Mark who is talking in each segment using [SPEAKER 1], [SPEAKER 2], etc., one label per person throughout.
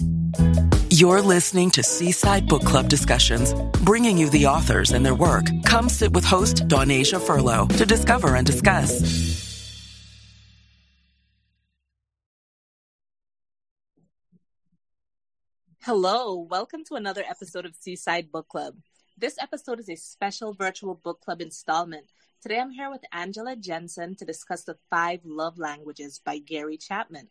[SPEAKER 1] You're listening to Seaside Book Club discussions, bringing you the authors and their work. Come sit with host Donasia Furlow to discover and discuss.
[SPEAKER 2] Hello, welcome to another episode of Seaside Book Club. This episode is a special virtual book club installment. Today I'm here with Angela Jensen to discuss The Five Love Languages by Gary Chapman.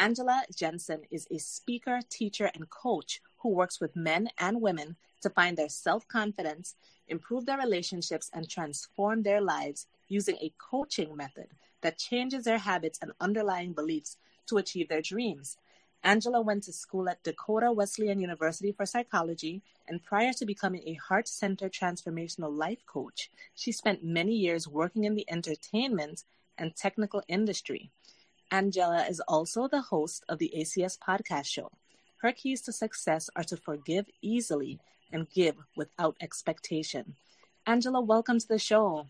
[SPEAKER 2] Angela Jensen is a speaker, teacher, and coach who works with men and women to find their self confidence, improve their relationships, and transform their lives using a coaching method that changes their habits and underlying beliefs to achieve their dreams. Angela went to school at Dakota Wesleyan University for psychology, and prior to becoming a heart centered transformational life coach, she spent many years working in the entertainment and technical industry. Angela is also the host of the ACS podcast show. Her keys to success are to forgive easily and give without expectation. Angela, welcome to the show.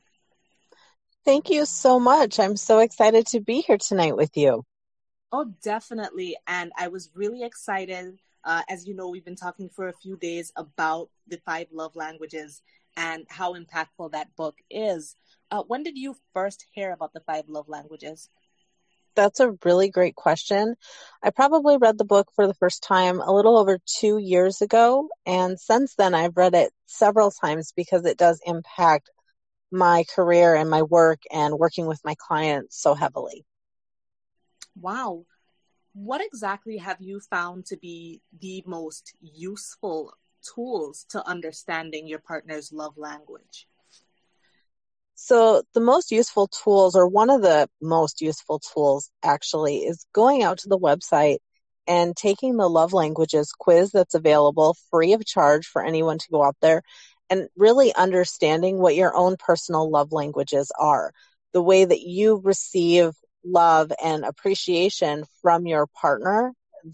[SPEAKER 3] Thank you so much. I'm so excited to be here tonight with you.
[SPEAKER 2] Oh, definitely. And I was really excited. Uh, as you know, we've been talking for a few days about the five love languages and how impactful that book is. Uh, when did you first hear about the five love languages?
[SPEAKER 3] That's a really great question. I probably read the book for the first time a little over two years ago. And since then, I've read it several times because it does impact my career and my work and working with my clients so heavily.
[SPEAKER 2] Wow. What exactly have you found to be the most useful tools to understanding your partner's love language?
[SPEAKER 3] So the most useful tools, or one of the most useful tools actually, is going out to the website and taking the love languages quiz that's available free of charge for anyone to go out there and really understanding what your own personal love languages are. The way that you receive love and appreciation from your partner,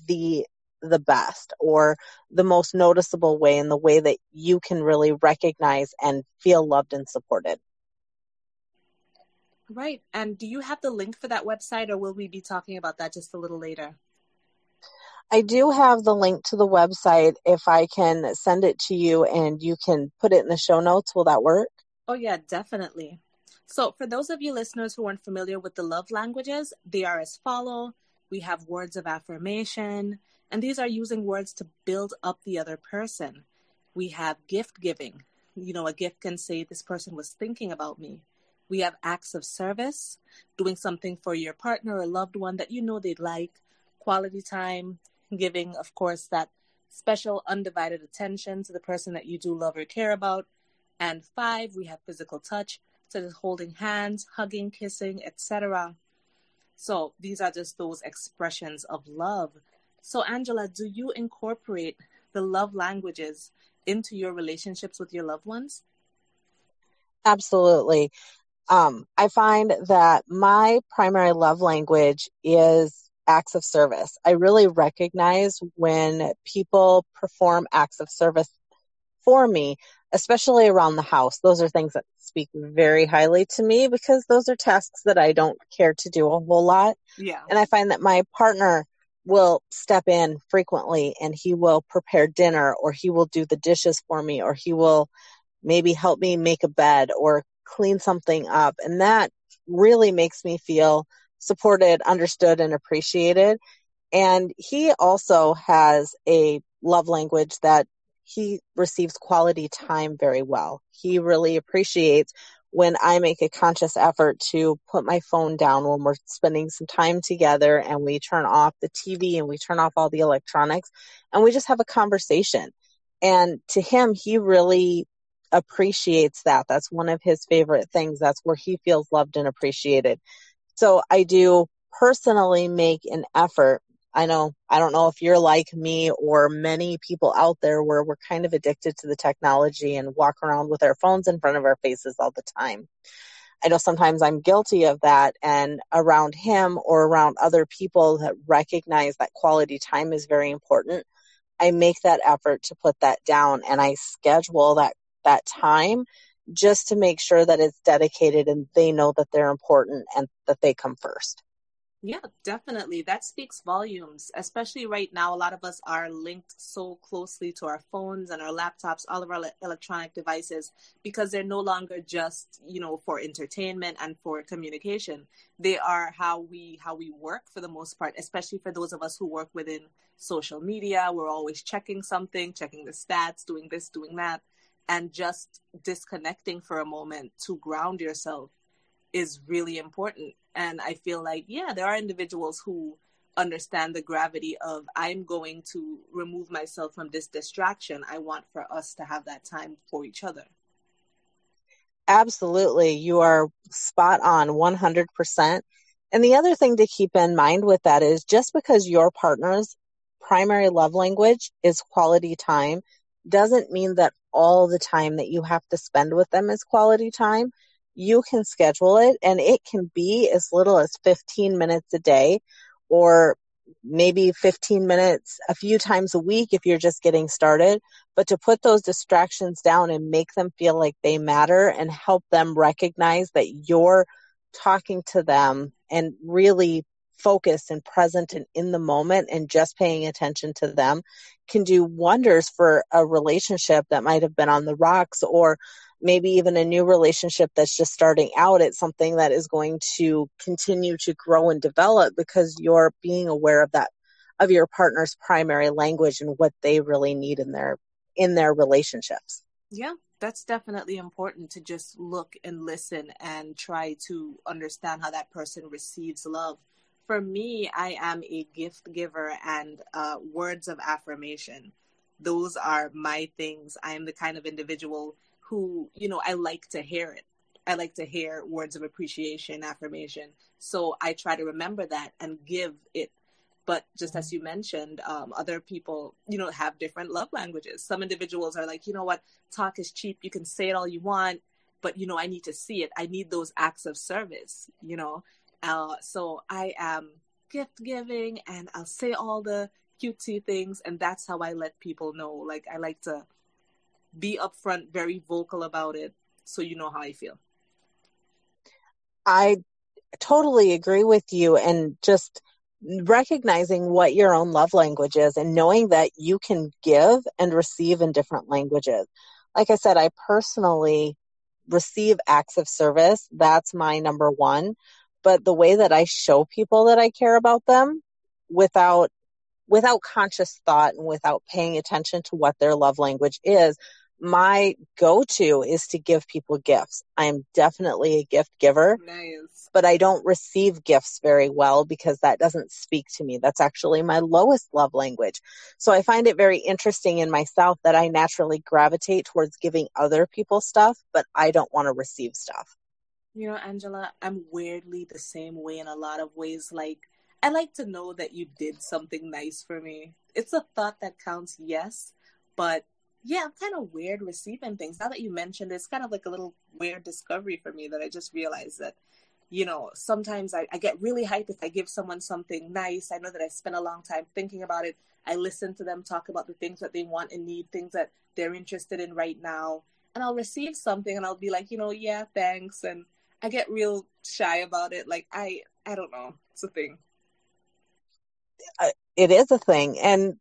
[SPEAKER 3] the the best or the most noticeable way in the way that you can really recognize and feel loved and supported.
[SPEAKER 2] Right. And do you have the link for that website or will we be talking about that just a little later?
[SPEAKER 3] I do have the link to the website. If I can send it to you and you can put it in the show notes, will that work?
[SPEAKER 2] Oh, yeah, definitely. So, for those of you listeners who aren't familiar with the love languages, they are as follow. We have words of affirmation, and these are using words to build up the other person. We have gift giving. You know, a gift can say, This person was thinking about me. We have acts of service, doing something for your partner or loved one that you know they'd like, quality time, giving, of course, that special undivided attention to the person that you do love or care about. And five, we have physical touch, such as holding hands, hugging, kissing, etc. So these are just those expressions of love. So, Angela, do you incorporate the love languages into your relationships with your loved ones?
[SPEAKER 3] Absolutely um, I find that my primary love language is acts of service. I really recognize when people perform acts of service for me, especially around the house. Those are things that speak very highly to me because those are tasks that I don't care to do a whole lot.
[SPEAKER 2] Yeah.
[SPEAKER 3] And I find that my partner will step in frequently and he will prepare dinner or he will do the dishes for me or he will maybe help me make a bed or clean something up. And that really makes me feel supported, understood, and appreciated. And he also has a love language that he receives quality time very well. He really appreciates when I make a conscious effort to put my phone down when we're spending some time together and we turn off the TV and we turn off all the electronics and we just have a conversation. And to him, he really appreciates that. That's one of his favorite things. That's where he feels loved and appreciated. So I do personally make an effort. I know, I don't know if you're like me or many people out there where we're kind of addicted to the technology and walk around with our phones in front of our faces all the time. I know sometimes I'm guilty of that and around him or around other people that recognize that quality time is very important. I make that effort to put that down and I schedule that that time just to make sure that it's dedicated and they know that they're important and that they come first.
[SPEAKER 2] Yeah, definitely. That speaks volumes, especially right now. A lot of us are linked so closely to our phones and our laptops, all of our electronic devices, because they're no longer just, you know, for entertainment and for communication. They are how we how we work for the most part, especially for those of us who work within social media. We're always checking something, checking the stats, doing this, doing that, and just disconnecting for a moment to ground yourself is really important. And I feel like, yeah, there are individuals who understand the gravity of I'm going to remove myself from this distraction. I want for us to have that time for each other.
[SPEAKER 3] Absolutely. You are spot on 100%. And the other thing to keep in mind with that is just because your partner's primary love language is quality time doesn't mean that all the time that you have to spend with them is quality time you can schedule it and it can be as little as 15 minutes a day or maybe 15 minutes a few times a week if you're just getting started. But to put those distractions down and make them feel like they matter and help them recognize that you're talking to them and really focused and present and in the moment and just paying attention to them can do wonders for a relationship that might have been on the rocks or maybe even a new relationship that's just starting out. It's something that is going to continue to grow and develop because you're being aware of that of your partner's primary language and what they really need in their in their relationships.
[SPEAKER 2] Yeah that's definitely important to just look and listen and try to understand how that person receives love for me i am a gift giver and uh, words of affirmation those are my things i am the kind of individual who, you know, I like to hear it. I like to hear words of appreciation, affirmation. So I try to remember that and give it. But just as you mentioned, um, other people, you know, have different love languages. Some individuals are like, you know what, talk is cheap. You can say it all you want, but, you know, I need to see it. I need those acts of service, you know. Uh, so I am gift giving and I'll say all the cutesy things. And that's how I let people know. Like, I like to be upfront, very vocal about it, so you know how I feel.
[SPEAKER 3] I totally agree with you, and just recognizing what your own love language is and knowing that you can give and receive in different languages. Like I said, I personally receive acts of service. That's my number one. But the way that I show people that I care about them without without conscious thought and without paying attention to what their love language is my go-to is to give people gifts. I am definitely a gift giver.
[SPEAKER 2] Nice.
[SPEAKER 3] But I don't receive gifts very well because that doesn't speak to me. That's actually my lowest love language. So I find it very interesting in myself that I naturally gravitate towards giving other people stuff, but I don't want to receive stuff.
[SPEAKER 2] You know, Angela, I'm weirdly the same way in a lot of ways. Like, I like to know that you did something nice for me. It's a thought that counts, yes, but yeah, I'm kind of weird receiving things. Now that you mentioned it, it's kind of like a little weird discovery for me that I just realized that, you know, sometimes I, I get really hyped if I give someone something nice. I know that I spent a long time thinking about it. I listen to them talk about the things that they want and need, things that they're interested in right now. And I'll receive something and I'll be like, you know, yeah, thanks. And I get real shy about it. Like, I, I don't know. It's a thing.
[SPEAKER 3] Uh, it is a thing. And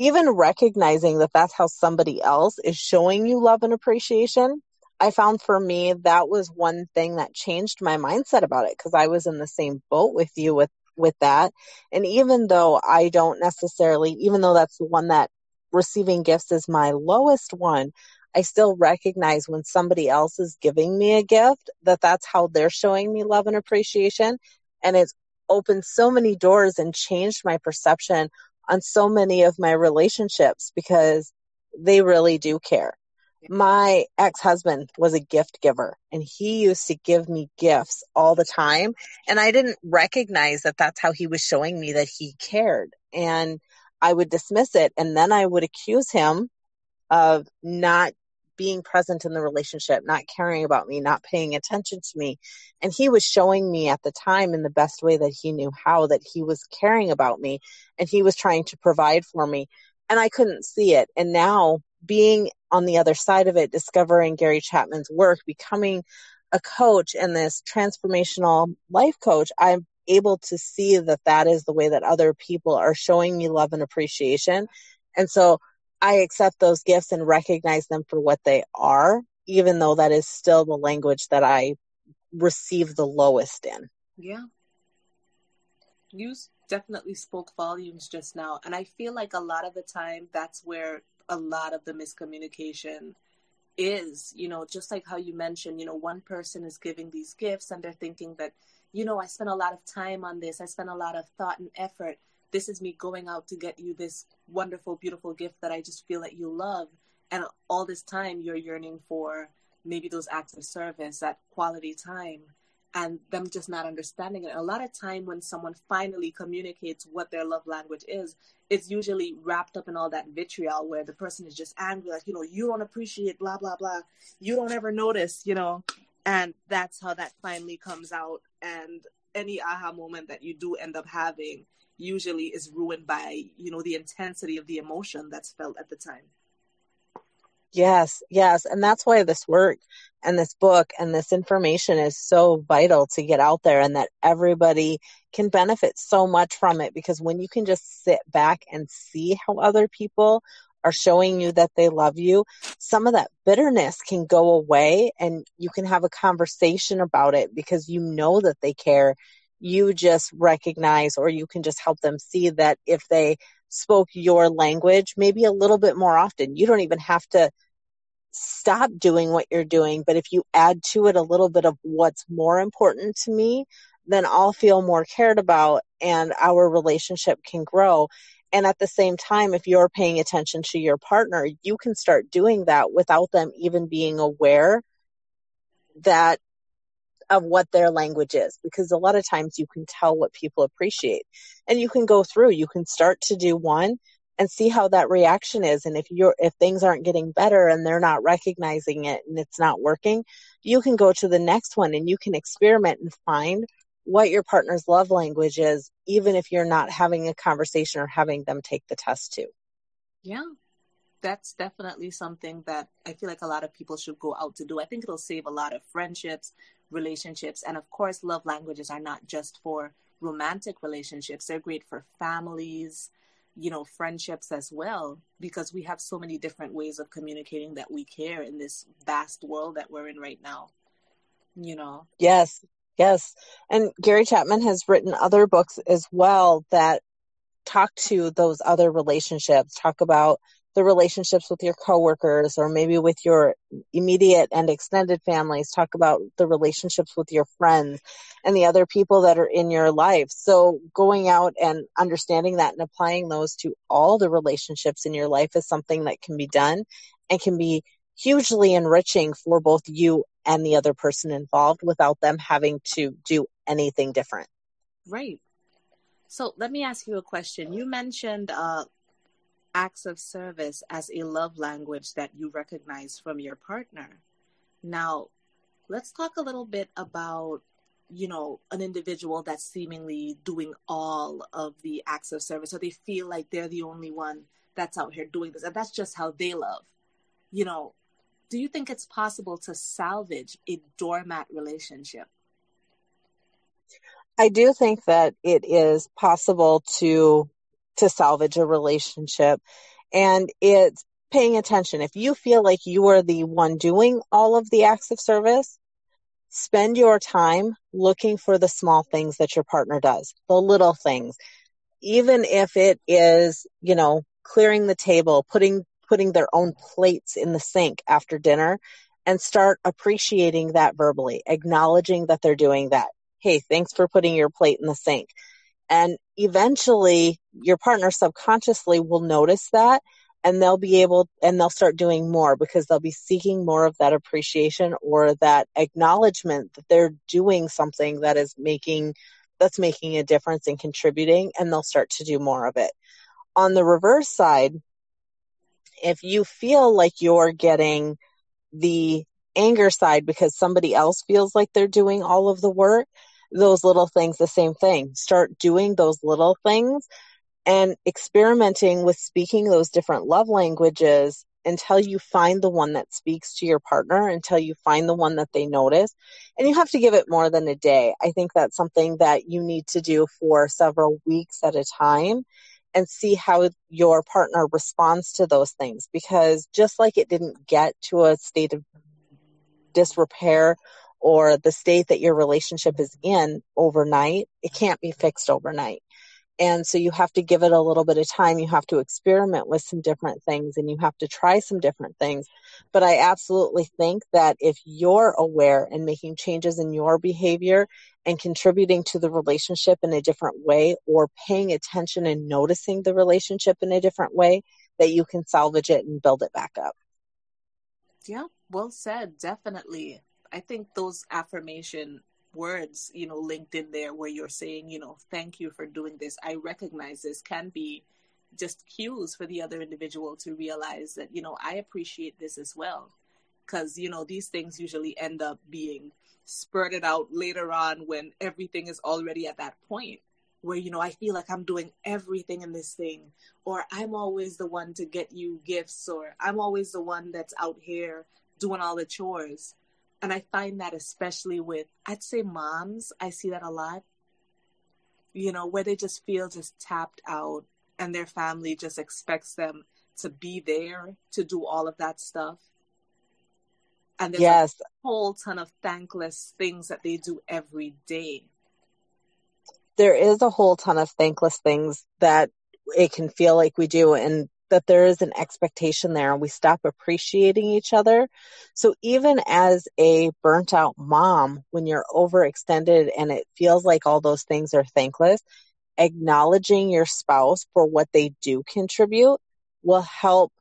[SPEAKER 3] even recognizing that that's how somebody else is showing you love and appreciation, I found for me that was one thing that changed my mindset about it because I was in the same boat with you with with that. And even though I don't necessarily, even though that's the one that receiving gifts is my lowest one, I still recognize when somebody else is giving me a gift that that's how they're showing me love and appreciation. And it's opened so many doors and changed my perception on so many of my relationships because they really do care. My ex husband was a gift giver and he used to give me gifts all the time. And I didn't recognize that that's how he was showing me that he cared. And I would dismiss it. And then I would accuse him of not being present in the relationship, not caring about me, not paying attention to me. And he was showing me at the time in the best way that he knew how that he was caring about me and he was trying to provide for me. And I couldn't see it. And now being on the other side of it, discovering Gary Chapman's work, becoming a coach and this transformational life coach, I'm able to see that that is the way that other people are showing me love and appreciation. And so I accept those gifts and recognize them for what they are, even though that is still the language that I receive the lowest in.
[SPEAKER 2] Yeah. You definitely spoke volumes just now. And I feel like a lot of the time that's where a lot of the miscommunication is, you know, just like how you mentioned, you know, one person is giving these gifts and they're thinking that, you know, I spent a lot of time on this, I spent a lot of thought and effort. This is me going out to get you this wonderful, beautiful gift that I just feel that you love. And all this time you're yearning for maybe those acts of service, that quality time and them just not understanding it. A lot of time when someone finally communicates what their love language is, it's usually wrapped up in all that vitriol where the person is just angry, like, you know, you don't appreciate blah blah blah. You don't ever notice, you know. And that's how that finally comes out. And any aha moment that you do end up having usually is ruined by, you know, the intensity of the emotion that's felt at the time.
[SPEAKER 3] Yes, yes. And that's why this work and this book and this information is so vital to get out there and that everybody can benefit so much from it because when you can just sit back and see how other people are showing you that they love you, some of that bitterness can go away and you can have a conversation about it because you know that they care. You just recognize or you can just help them see that if they spoke your language maybe a little bit more often. You don't even have to stop doing what you're doing, but if you add to it a little bit of what's more important to me, then I'll feel more cared about and our relationship can grow. And at the same time, if you're paying attention to your partner, you can start doing that without them even being aware that of what their language is because a lot of times you can tell what people appreciate and you can go through you can start to do one and see how that reaction is and if you're if things aren't getting better and they're not recognizing it and it's not working you can go to the next one and you can experiment and find what your partner's love language is even if you're not having a conversation or having them take the test too
[SPEAKER 2] yeah that's definitely something that I feel like a lot of people should go out to do. I think it'll save a lot of friendships, relationships. And of course, love languages are not just for romantic relationships, they're great for families, you know, friendships as well, because we have so many different ways of communicating that we care in this vast world that we're in right now. You know?
[SPEAKER 3] Yes, yes. And Gary Chapman has written other books as well that talk to those other relationships, talk about the relationships with your coworkers or maybe with your immediate and extended families talk about the relationships with your friends and the other people that are in your life. So going out and understanding that and applying those to all the relationships in your life is something that can be done and can be hugely enriching for both you and the other person involved without them having to do anything different.
[SPEAKER 2] Right. So let me ask you a question. You mentioned uh, acts of service as a love language that you recognize from your partner. Now, let's talk a little bit about you know an individual that's seemingly doing all of the acts of service so they feel like they're the only one that's out here doing this and that's just how they love you know do you think it's possible to salvage a doormat relationship
[SPEAKER 3] i do think that it is possible to to salvage a relationship. And it's paying attention. If you feel like you are the one doing all of the acts of service, spend your time looking for the small things that your partner does, the little things. Even if it is, you know, clearing the table, putting putting their own plates in the sink after dinner and start appreciating that verbally, acknowledging that they're doing that. Hey, thanks for putting your plate in the sink. And eventually your partner subconsciously will notice that and they'll be able and they'll start doing more because they'll be seeking more of that appreciation or that acknowledgement that they're doing something that is making that's making a difference and contributing and they'll start to do more of it. On the reverse side if you feel like you're getting the anger side because somebody else feels like they're doing all of the work those little things the same thing. Start doing those little things and experimenting with speaking those different love languages until you find the one that speaks to your partner, until you find the one that they notice. And you have to give it more than a day. I think that's something that you need to do for several weeks at a time and see how your partner responds to those things. Because just like it didn't get to a state of disrepair or the state that your relationship is in overnight, it can't be fixed overnight. And so you have to give it a little bit of time. You have to experiment with some different things and you have to try some different things. But I absolutely think that if you're aware and making changes in your behavior and contributing to the relationship in a different way or paying attention and noticing the relationship in a different way, that you can salvage it and build it back up.
[SPEAKER 2] Yeah, well said. Definitely. I think those affirmation words, you know, linked in there where you're saying, you know, thank you for doing this. I recognize this can be just cues for the other individual to realize that, you know, I appreciate this as well. Because, you know, these things usually end up being spurted out later on when everything is already at that point where, you know, I feel like I'm doing everything in this thing, or I'm always the one to get you gifts, or I'm always the one that's out here doing all the chores and I find that especially with, I'd say moms, I see that a lot, you know, where they just feel just tapped out and their family just expects them to be there to do all of that stuff. And there's yes. a whole ton of thankless things that they do every day.
[SPEAKER 3] There is a whole ton of thankless things that it can feel like we do. And that there is an expectation there and we stop appreciating each other. So even as a burnt out mom, when you're overextended and it feels like all those things are thankless, acknowledging your spouse for what they do contribute will help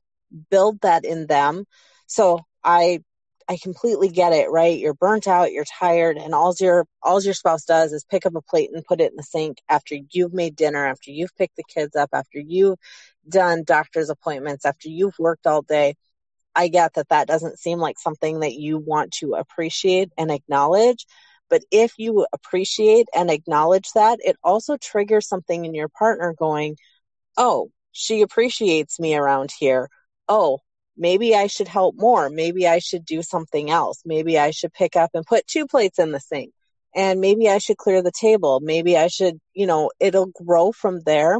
[SPEAKER 3] build that in them. So I I completely get it, right? You're burnt out, you're tired, and all your all your spouse does is pick up a plate and put it in the sink after you've made dinner, after you've picked the kids up, after you've done doctor's appointments, after you've worked all day. I get that that doesn't seem like something that you want to appreciate and acknowledge. But if you appreciate and acknowledge that, it also triggers something in your partner going, Oh, she appreciates me around here. Oh, maybe I should help more. Maybe I should do something else. Maybe I should pick up and put two plates in the sink. And maybe I should clear the table. Maybe I should, you know, it'll grow from there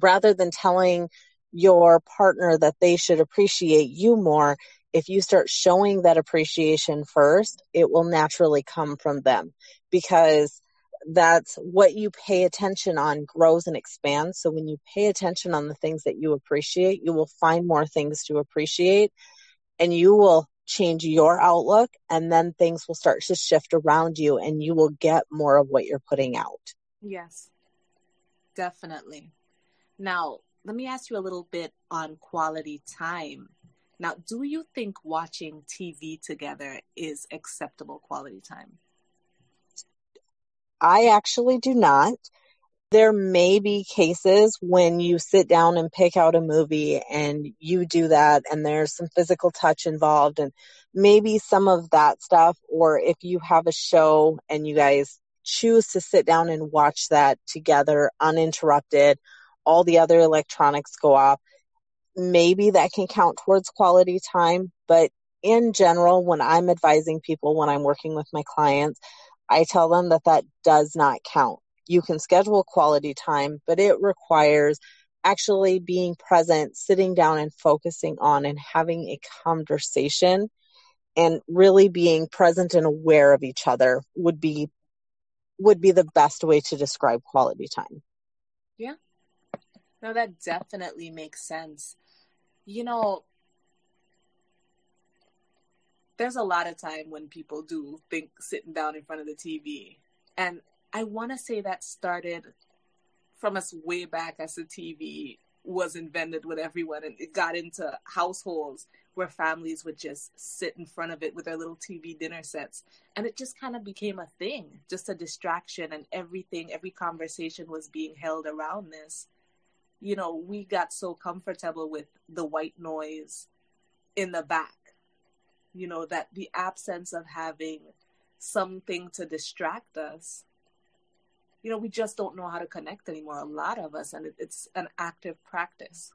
[SPEAKER 3] rather than telling your partner that they should appreciate you more. If you start showing that appreciation first, it will naturally come from them because that's what you pay attention on grows and expands. So when you pay attention on the things that you appreciate, you will find more things to appreciate and you will change your outlook and then things will start to shift around you and you will get more of what you're putting out.
[SPEAKER 2] Yes. Definitely. Now, let me ask you a little bit on quality time. Now, do you think watching TV together is acceptable quality time?
[SPEAKER 3] I actually do not. There may be cases when you sit down and pick out a movie and you do that and there's some physical touch involved and maybe some of that stuff or if you have a show and you guys choose to sit down and watch that together uninterrupted, all the other electronics go off, maybe that can count towards quality time, but in general, when I'm advising people, when I'm working with my clients, I tell them that that does not count. You can schedule quality time, but it requires actually being present, sitting down and focusing on and having a conversation and really being present and aware of each other would be would be the best way to describe quality time.
[SPEAKER 2] Yeah. No, that definitely makes sense. You know, there's a lot of time when people do think sitting down in front of the TV. And I want to say that started from us way back as the TV was invented with everyone and it got into households where families would just sit in front of it with their little TV dinner sets. And it just kind of became a thing, just a distraction, and everything, every conversation was being held around this. You know, we got so comfortable with the white noise in the back you know that the absence of having something to distract us you know we just don't know how to connect anymore a lot of us and it, it's an active practice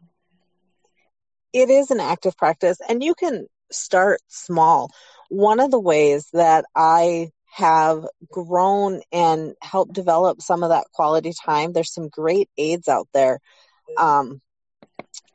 [SPEAKER 3] it is an active practice and you can start small. One of the ways that I have grown and helped develop some of that quality time, there's some great aids out there. Um,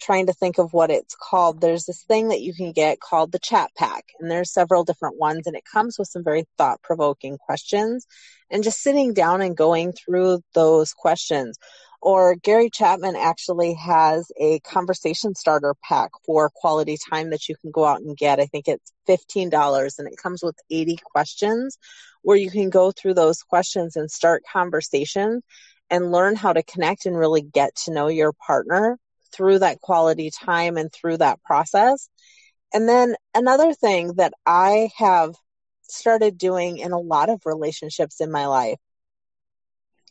[SPEAKER 3] trying to think of what it's called. There's this thing that you can get called the chat pack, and there's several different ones, and it comes with some very thought provoking questions. And just sitting down and going through those questions or Gary Chapman actually has a conversation starter pack for quality time that you can go out and get. I think it's $15 and it comes with 80 questions where you can go through those questions and start conversations and learn how to connect and really get to know your partner through that quality time and through that process. And then another thing that I have started doing in a lot of relationships in my life,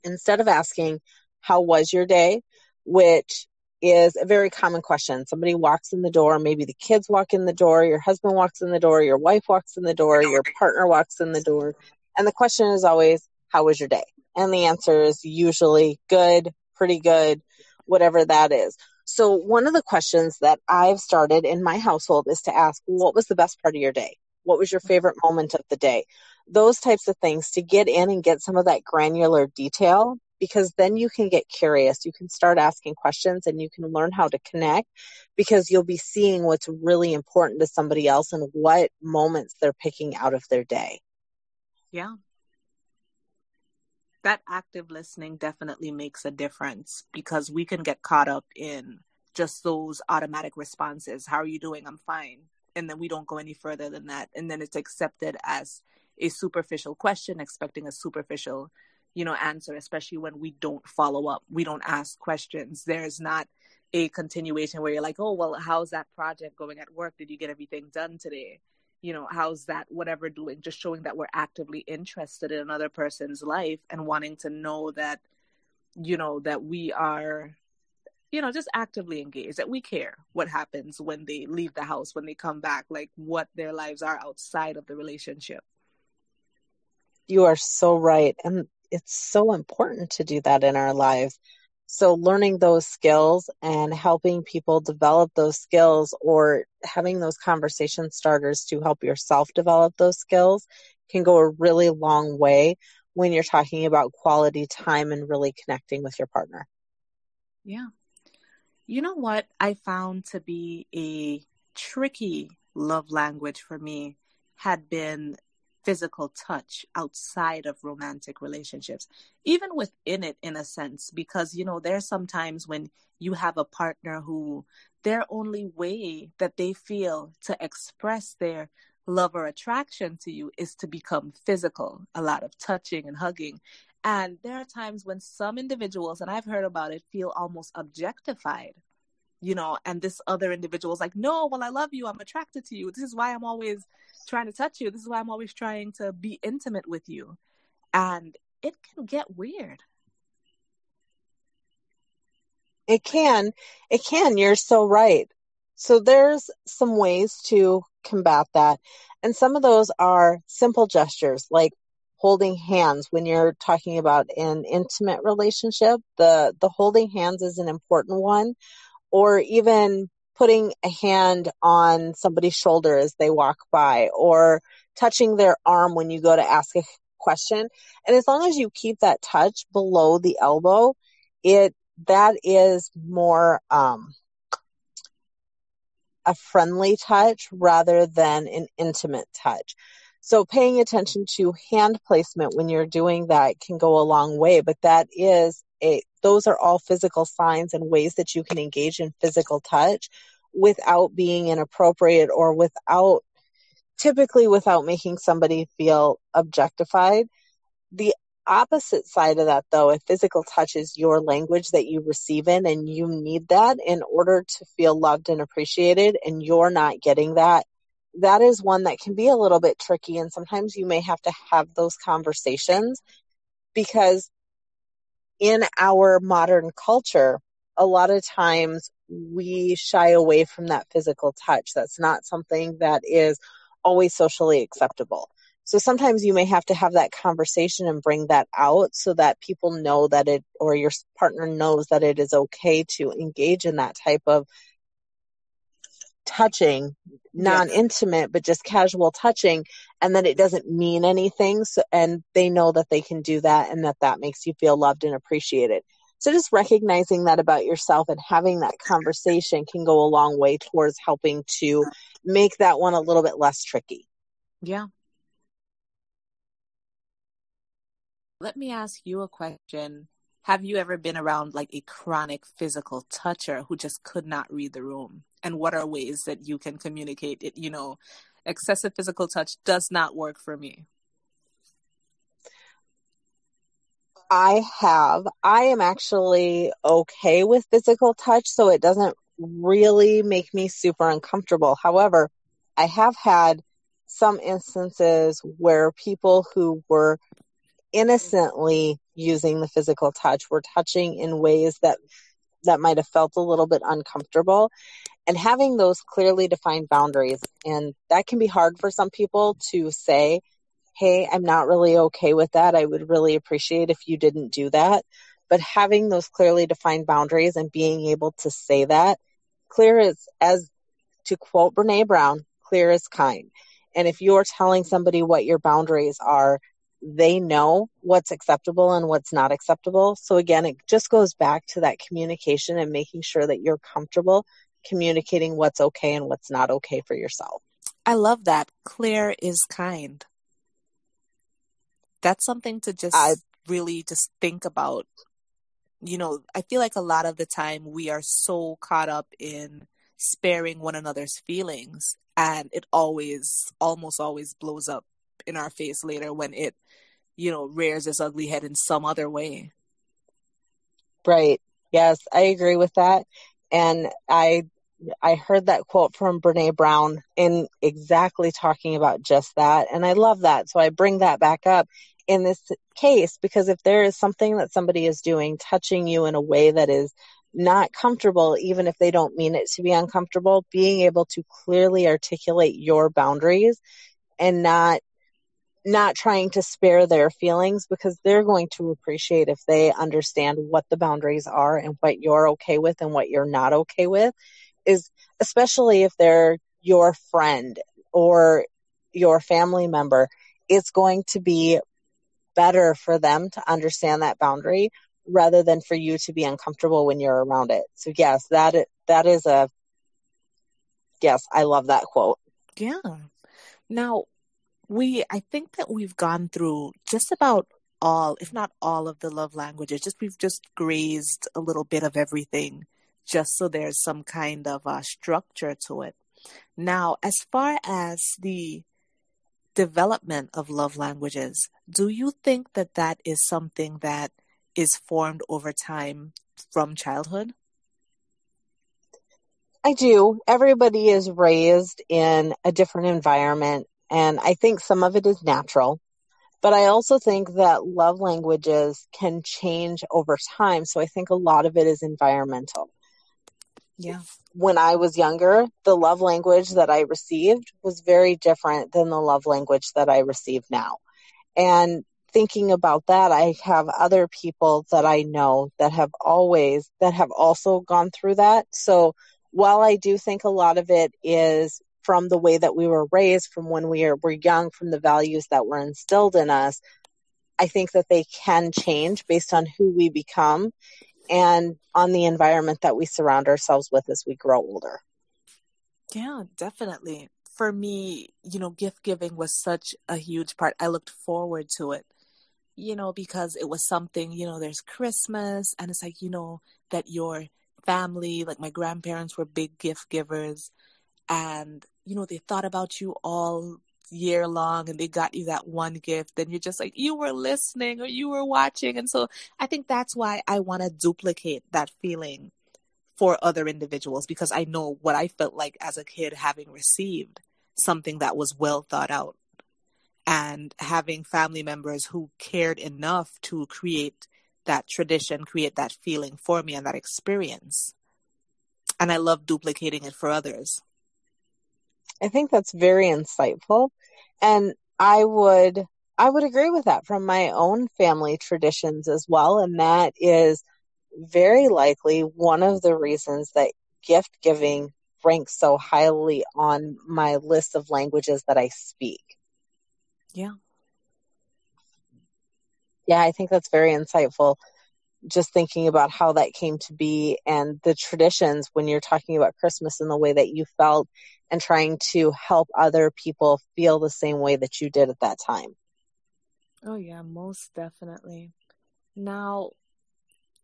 [SPEAKER 3] instead of asking, how was your day? Which is a very common question. Somebody walks in the door, maybe the kids walk in the door, your husband walks in the door, your wife walks in the door, your partner walks in the door. And the question is always, How was your day? And the answer is usually good, pretty good, whatever that is. So, one of the questions that I've started in my household is to ask, What was the best part of your day? What was your favorite moment of the day? Those types of things to get in and get some of that granular detail because then you can get curious. You can start asking questions and you can learn how to connect because you'll be seeing what's really important to somebody else and what moments they're picking out of their day.
[SPEAKER 2] Yeah. That active listening definitely makes a difference because we can get caught up in just those automatic responses. How are you doing? I'm fine. And then we don't go any further than that. And then it's accepted as a superficial question, expecting a superficial you know answer especially when we don't follow up we don't ask questions there's not a continuation where you're like oh well how's that project going at work did you get everything done today you know how's that whatever doing just showing that we're actively interested in another person's life and wanting to know that you know that we are you know just actively engaged that we care what happens when they leave the house when they come back like what their lives are outside of the relationship
[SPEAKER 3] you are so right and it's so important to do that in our lives. So learning those skills and helping people develop those skills or having those conversation starters to help yourself develop those skills can go a really long way when you're talking about quality time and really connecting with your partner.
[SPEAKER 2] Yeah. You know what I found to be a tricky love language for me had been physical touch outside of romantic relationships, even within it, in a sense, because, you know, there's sometimes when you have a partner who their only way that they feel to express their love or attraction to you is to become physical, a lot of touching and hugging. And there are times when some individuals, and I've heard about it, feel almost objectified you know, and this other individual is like, no, well, I love you. I'm attracted to you. This is why I'm always trying to touch you. This is why I'm always trying to be intimate with you. And it can get weird.
[SPEAKER 3] It can. It can. You're so right. So there's some ways to combat that. And some of those are simple gestures like holding hands when you're talking about an intimate relationship. The the holding hands is an important one or even putting a hand on somebody's shoulder as they walk by or touching their arm when you go to ask a question. And as long as you keep that touch below the elbow, it that is more um, a friendly touch rather than an intimate touch. So paying attention to hand placement when you're doing that can go a long way, but that is a those are all physical signs and ways that you can engage in physical touch without being inappropriate or without typically without making somebody feel objectified. The opposite side of that though, if physical touch is your language that you receive in and you need that in order to feel loved and appreciated and you're not getting that, that is one that can be a little bit tricky and sometimes you may have to have those conversations because in our modern culture, a lot of times we shy away from that physical touch. That's not something that is always socially acceptable. So sometimes you may have to have that conversation and bring that out so that people know that it, or your partner knows that it is okay to engage in that type of touching non-intimate but just casual touching and that it doesn't mean anything so, and they know that they can do that and that that makes you feel loved and appreciated. So just recognizing that about yourself and having that conversation can go a long way towards helping to make that one a little bit less tricky.
[SPEAKER 2] Yeah. Let me ask you a question. Have you ever been around like a chronic physical toucher who just could not read the room and what are ways that you can communicate it you know excessive physical touch does not work for me.
[SPEAKER 3] I have. I am actually okay with physical touch so it doesn't really make me super uncomfortable. However i have had some instances where people who were innocently using the physical touch were touching in ways that that might have felt a little bit uncomfortable and having those clearly defined boundaries. And that can be hard for some people to say, Hey, I'm not really okay with that. I would really appreciate if you didn't do that. But having those clearly defined boundaries and being able to say that clear is as to quote Brene Brown, clear is kind. And if you're telling somebody what your boundaries are, they know what's acceptable and what's not acceptable. So again, it just goes back to that communication and making sure that you're comfortable communicating what's okay and what's not okay for yourself.
[SPEAKER 2] I love that. Clear is kind. That's something to just I, really just think about. You know, I feel like a lot of the time we are so caught up in sparing one another's feelings and it always almost always blows up in our face later when it you know rears its ugly head in some other way
[SPEAKER 3] right yes i agree with that and I I heard that quote from Brene Brown in exactly talking about just that. And I love that. So I bring that back up in this case because if there is something that somebody is doing, touching you in a way that is not comfortable, even if they don't mean it to be uncomfortable, being able to clearly articulate your boundaries and not not trying to spare their feelings because they're going to appreciate if they understand what the boundaries are and what you're okay with and what you're not okay with is especially if they're your friend or your family member it's going to be better for them to understand that boundary rather than for you to be uncomfortable when you're around it. So yes that that is a yes i love that quote.
[SPEAKER 2] Yeah. Now we I think that we've gone through just about all, if not all of the love languages. Just we've just grazed a little bit of everything just so there's some kind of uh, structure to it. Now, as far as the development of love languages, do you think that that is something that is formed over time from childhood?
[SPEAKER 3] I do. Everybody is raised in a different environment and I think some of it is natural. But I also think that love languages can change over time. So I think a lot of it is environmental.
[SPEAKER 2] Yeah.
[SPEAKER 3] When I was younger, the love language that I received was very different than the love language that I receive now. And thinking about that, I have other people that I know that have always, that have also gone through that. So while I do think a lot of it is from the way that we were raised, from when we were, were young, from the values that were instilled in us, I think that they can change based on who we become and on the environment that we surround ourselves with as we grow older.
[SPEAKER 2] Yeah, definitely. For me, you know, gift giving was such a huge part. I looked forward to it, you know, because it was something, you know, there's Christmas and it's like, you know, that your family, like my grandparents were big gift givers and you know, they thought about you all year long and they got you that one gift, then you're just like, you were listening or you were watching. And so I think that's why I want to duplicate that feeling for other individuals because I know what I felt like as a kid having received something that was well thought out and having family members who cared enough to create that tradition, create that feeling for me and that experience. And I love duplicating it for others.
[SPEAKER 3] I think that's very insightful. And I would I would agree with that from my own family traditions as well. And that is very likely one of the reasons that gift giving ranks so highly on my list of languages that I speak.
[SPEAKER 2] Yeah.
[SPEAKER 3] Yeah, I think that's very insightful. Just thinking about how that came to be and the traditions when you're talking about Christmas and the way that you felt and trying to help other people feel the same way that you did at that time.
[SPEAKER 2] Oh, yeah, most definitely. Now,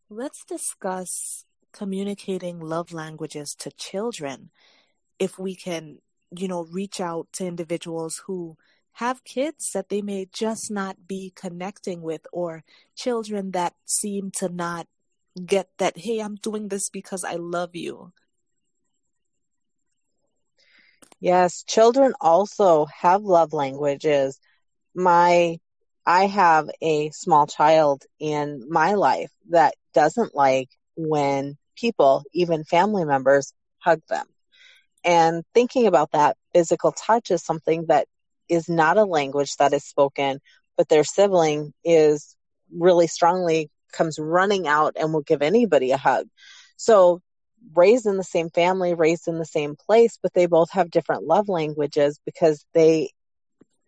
[SPEAKER 2] let's discuss communicating love languages to children. If we can, you know, reach out to individuals who have kids that they may just not be connecting with, or children that seem to not get that, hey, I'm doing this because I love you.
[SPEAKER 3] Yes, children also have love languages. My I have a small child in my life that doesn't like when people, even family members, hug them. And thinking about that, physical touch is something that is not a language that is spoken, but their sibling is really strongly comes running out and will give anybody a hug. So raised in the same family, raised in the same place, but they both have different love languages because they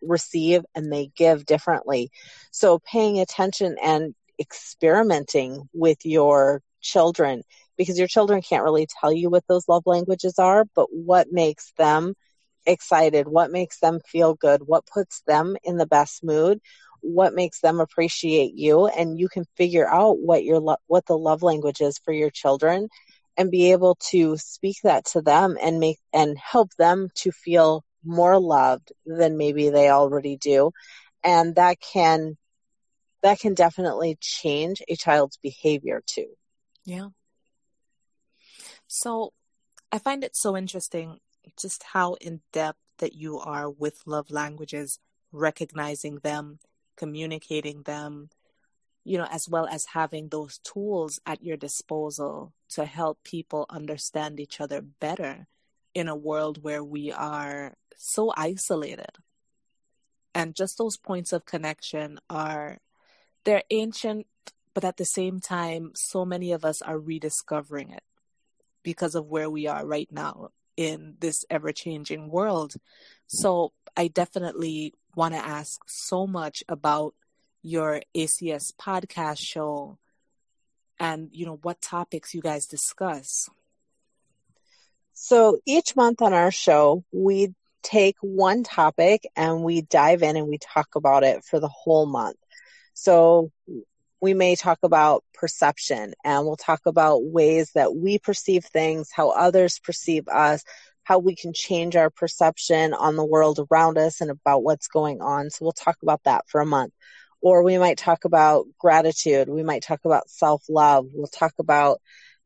[SPEAKER 3] receive and they give differently. So paying attention and experimenting with your children because your children can't really tell you what those love languages are, but what makes them excited, what makes them feel good, what puts them in the best mood, what makes them appreciate you? And you can figure out what your lo- what the love language is for your children and be able to speak that to them and make and help them to feel more loved than maybe they already do. And that can that can definitely change a child's behavior too.
[SPEAKER 2] Yeah. So i find it so interesting just how in depth that you are with love languages recognizing them communicating them you know as well as having those tools at your disposal to help people understand each other better in a world where we are so isolated. And just those points of connection are, they're ancient, but at the same time, so many of us are rediscovering it because of where we are right now in this ever changing world. So I definitely want to ask so much about your ACS podcast show and you know what topics you guys discuss.
[SPEAKER 3] So each month on our show, we take one topic and we dive in and we talk about it for the whole month. So we may talk about perception and we'll talk about ways that we perceive things, how others perceive us, how we can change our perception on the world around us and about what's going on. So we'll talk about that for a month. Or we might talk about gratitude. We might talk about self love. We'll talk about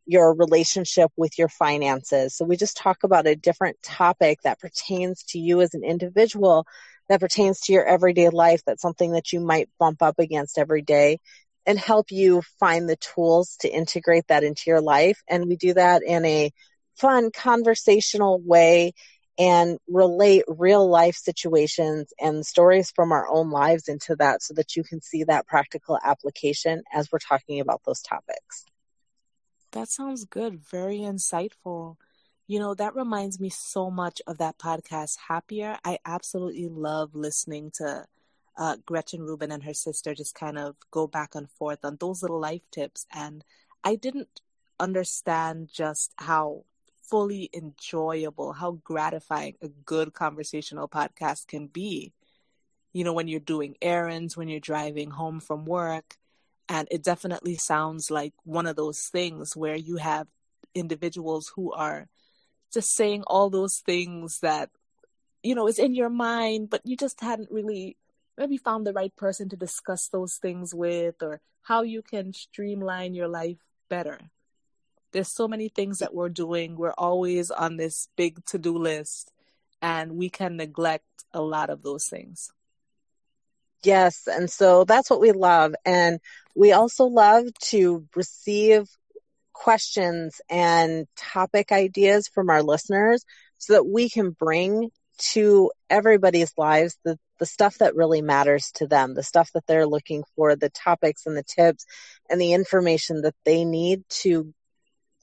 [SPEAKER 3] your relationship with your finances. So we just talk about a different topic that pertains to you as an individual, that pertains to your everyday life, that's something that you might bump up against every day and help you find the tools to integrate that into your life. And we do that in a fun conversational way and relate real life situations and stories from our own lives into that so that you can see that practical application as we're talking about those topics.
[SPEAKER 2] That sounds good. Very insightful. You know, that reminds me so much of that podcast, Happier. I absolutely love listening to uh, Gretchen Rubin and her sister just kind of go back and forth on those little life tips. And I didn't understand just how fully enjoyable, how gratifying a good conversational podcast can be. You know, when you're doing errands, when you're driving home from work, and it definitely sounds like one of those things where you have individuals who are just saying all those things that, you know, is in your mind, but you just hadn't really maybe found the right person to discuss those things with or how you can streamline your life better. There's so many things that we're doing. We're always on this big to do list, and we can neglect a lot of those things.
[SPEAKER 3] Yes. And so that's what we love. And we also love to receive questions and topic ideas from our listeners so that we can bring to everybody's lives the, the stuff that really matters to them, the stuff that they're looking for, the topics and the tips and the information that they need to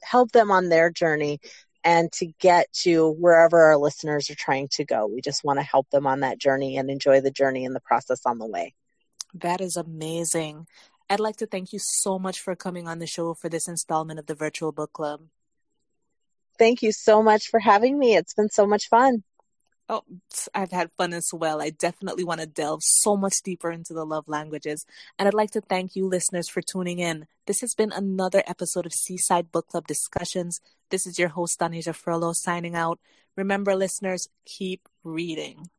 [SPEAKER 3] help them on their journey and to get to wherever our listeners are trying to go. We just want to help them on that journey and enjoy the journey and the process on the way.
[SPEAKER 2] That is amazing. I'd like to thank you so much for coming on the show for this installment of the Virtual Book Club.
[SPEAKER 3] Thank you so much for having me. It's been so much fun.
[SPEAKER 2] Oh, I've had fun as well. I definitely want to delve so much deeper into the love languages. And I'd like to thank you, listeners, for tuning in. This has been another episode of Seaside Book Club Discussions. This is your host, Donasia Furlow, signing out. Remember, listeners, keep reading.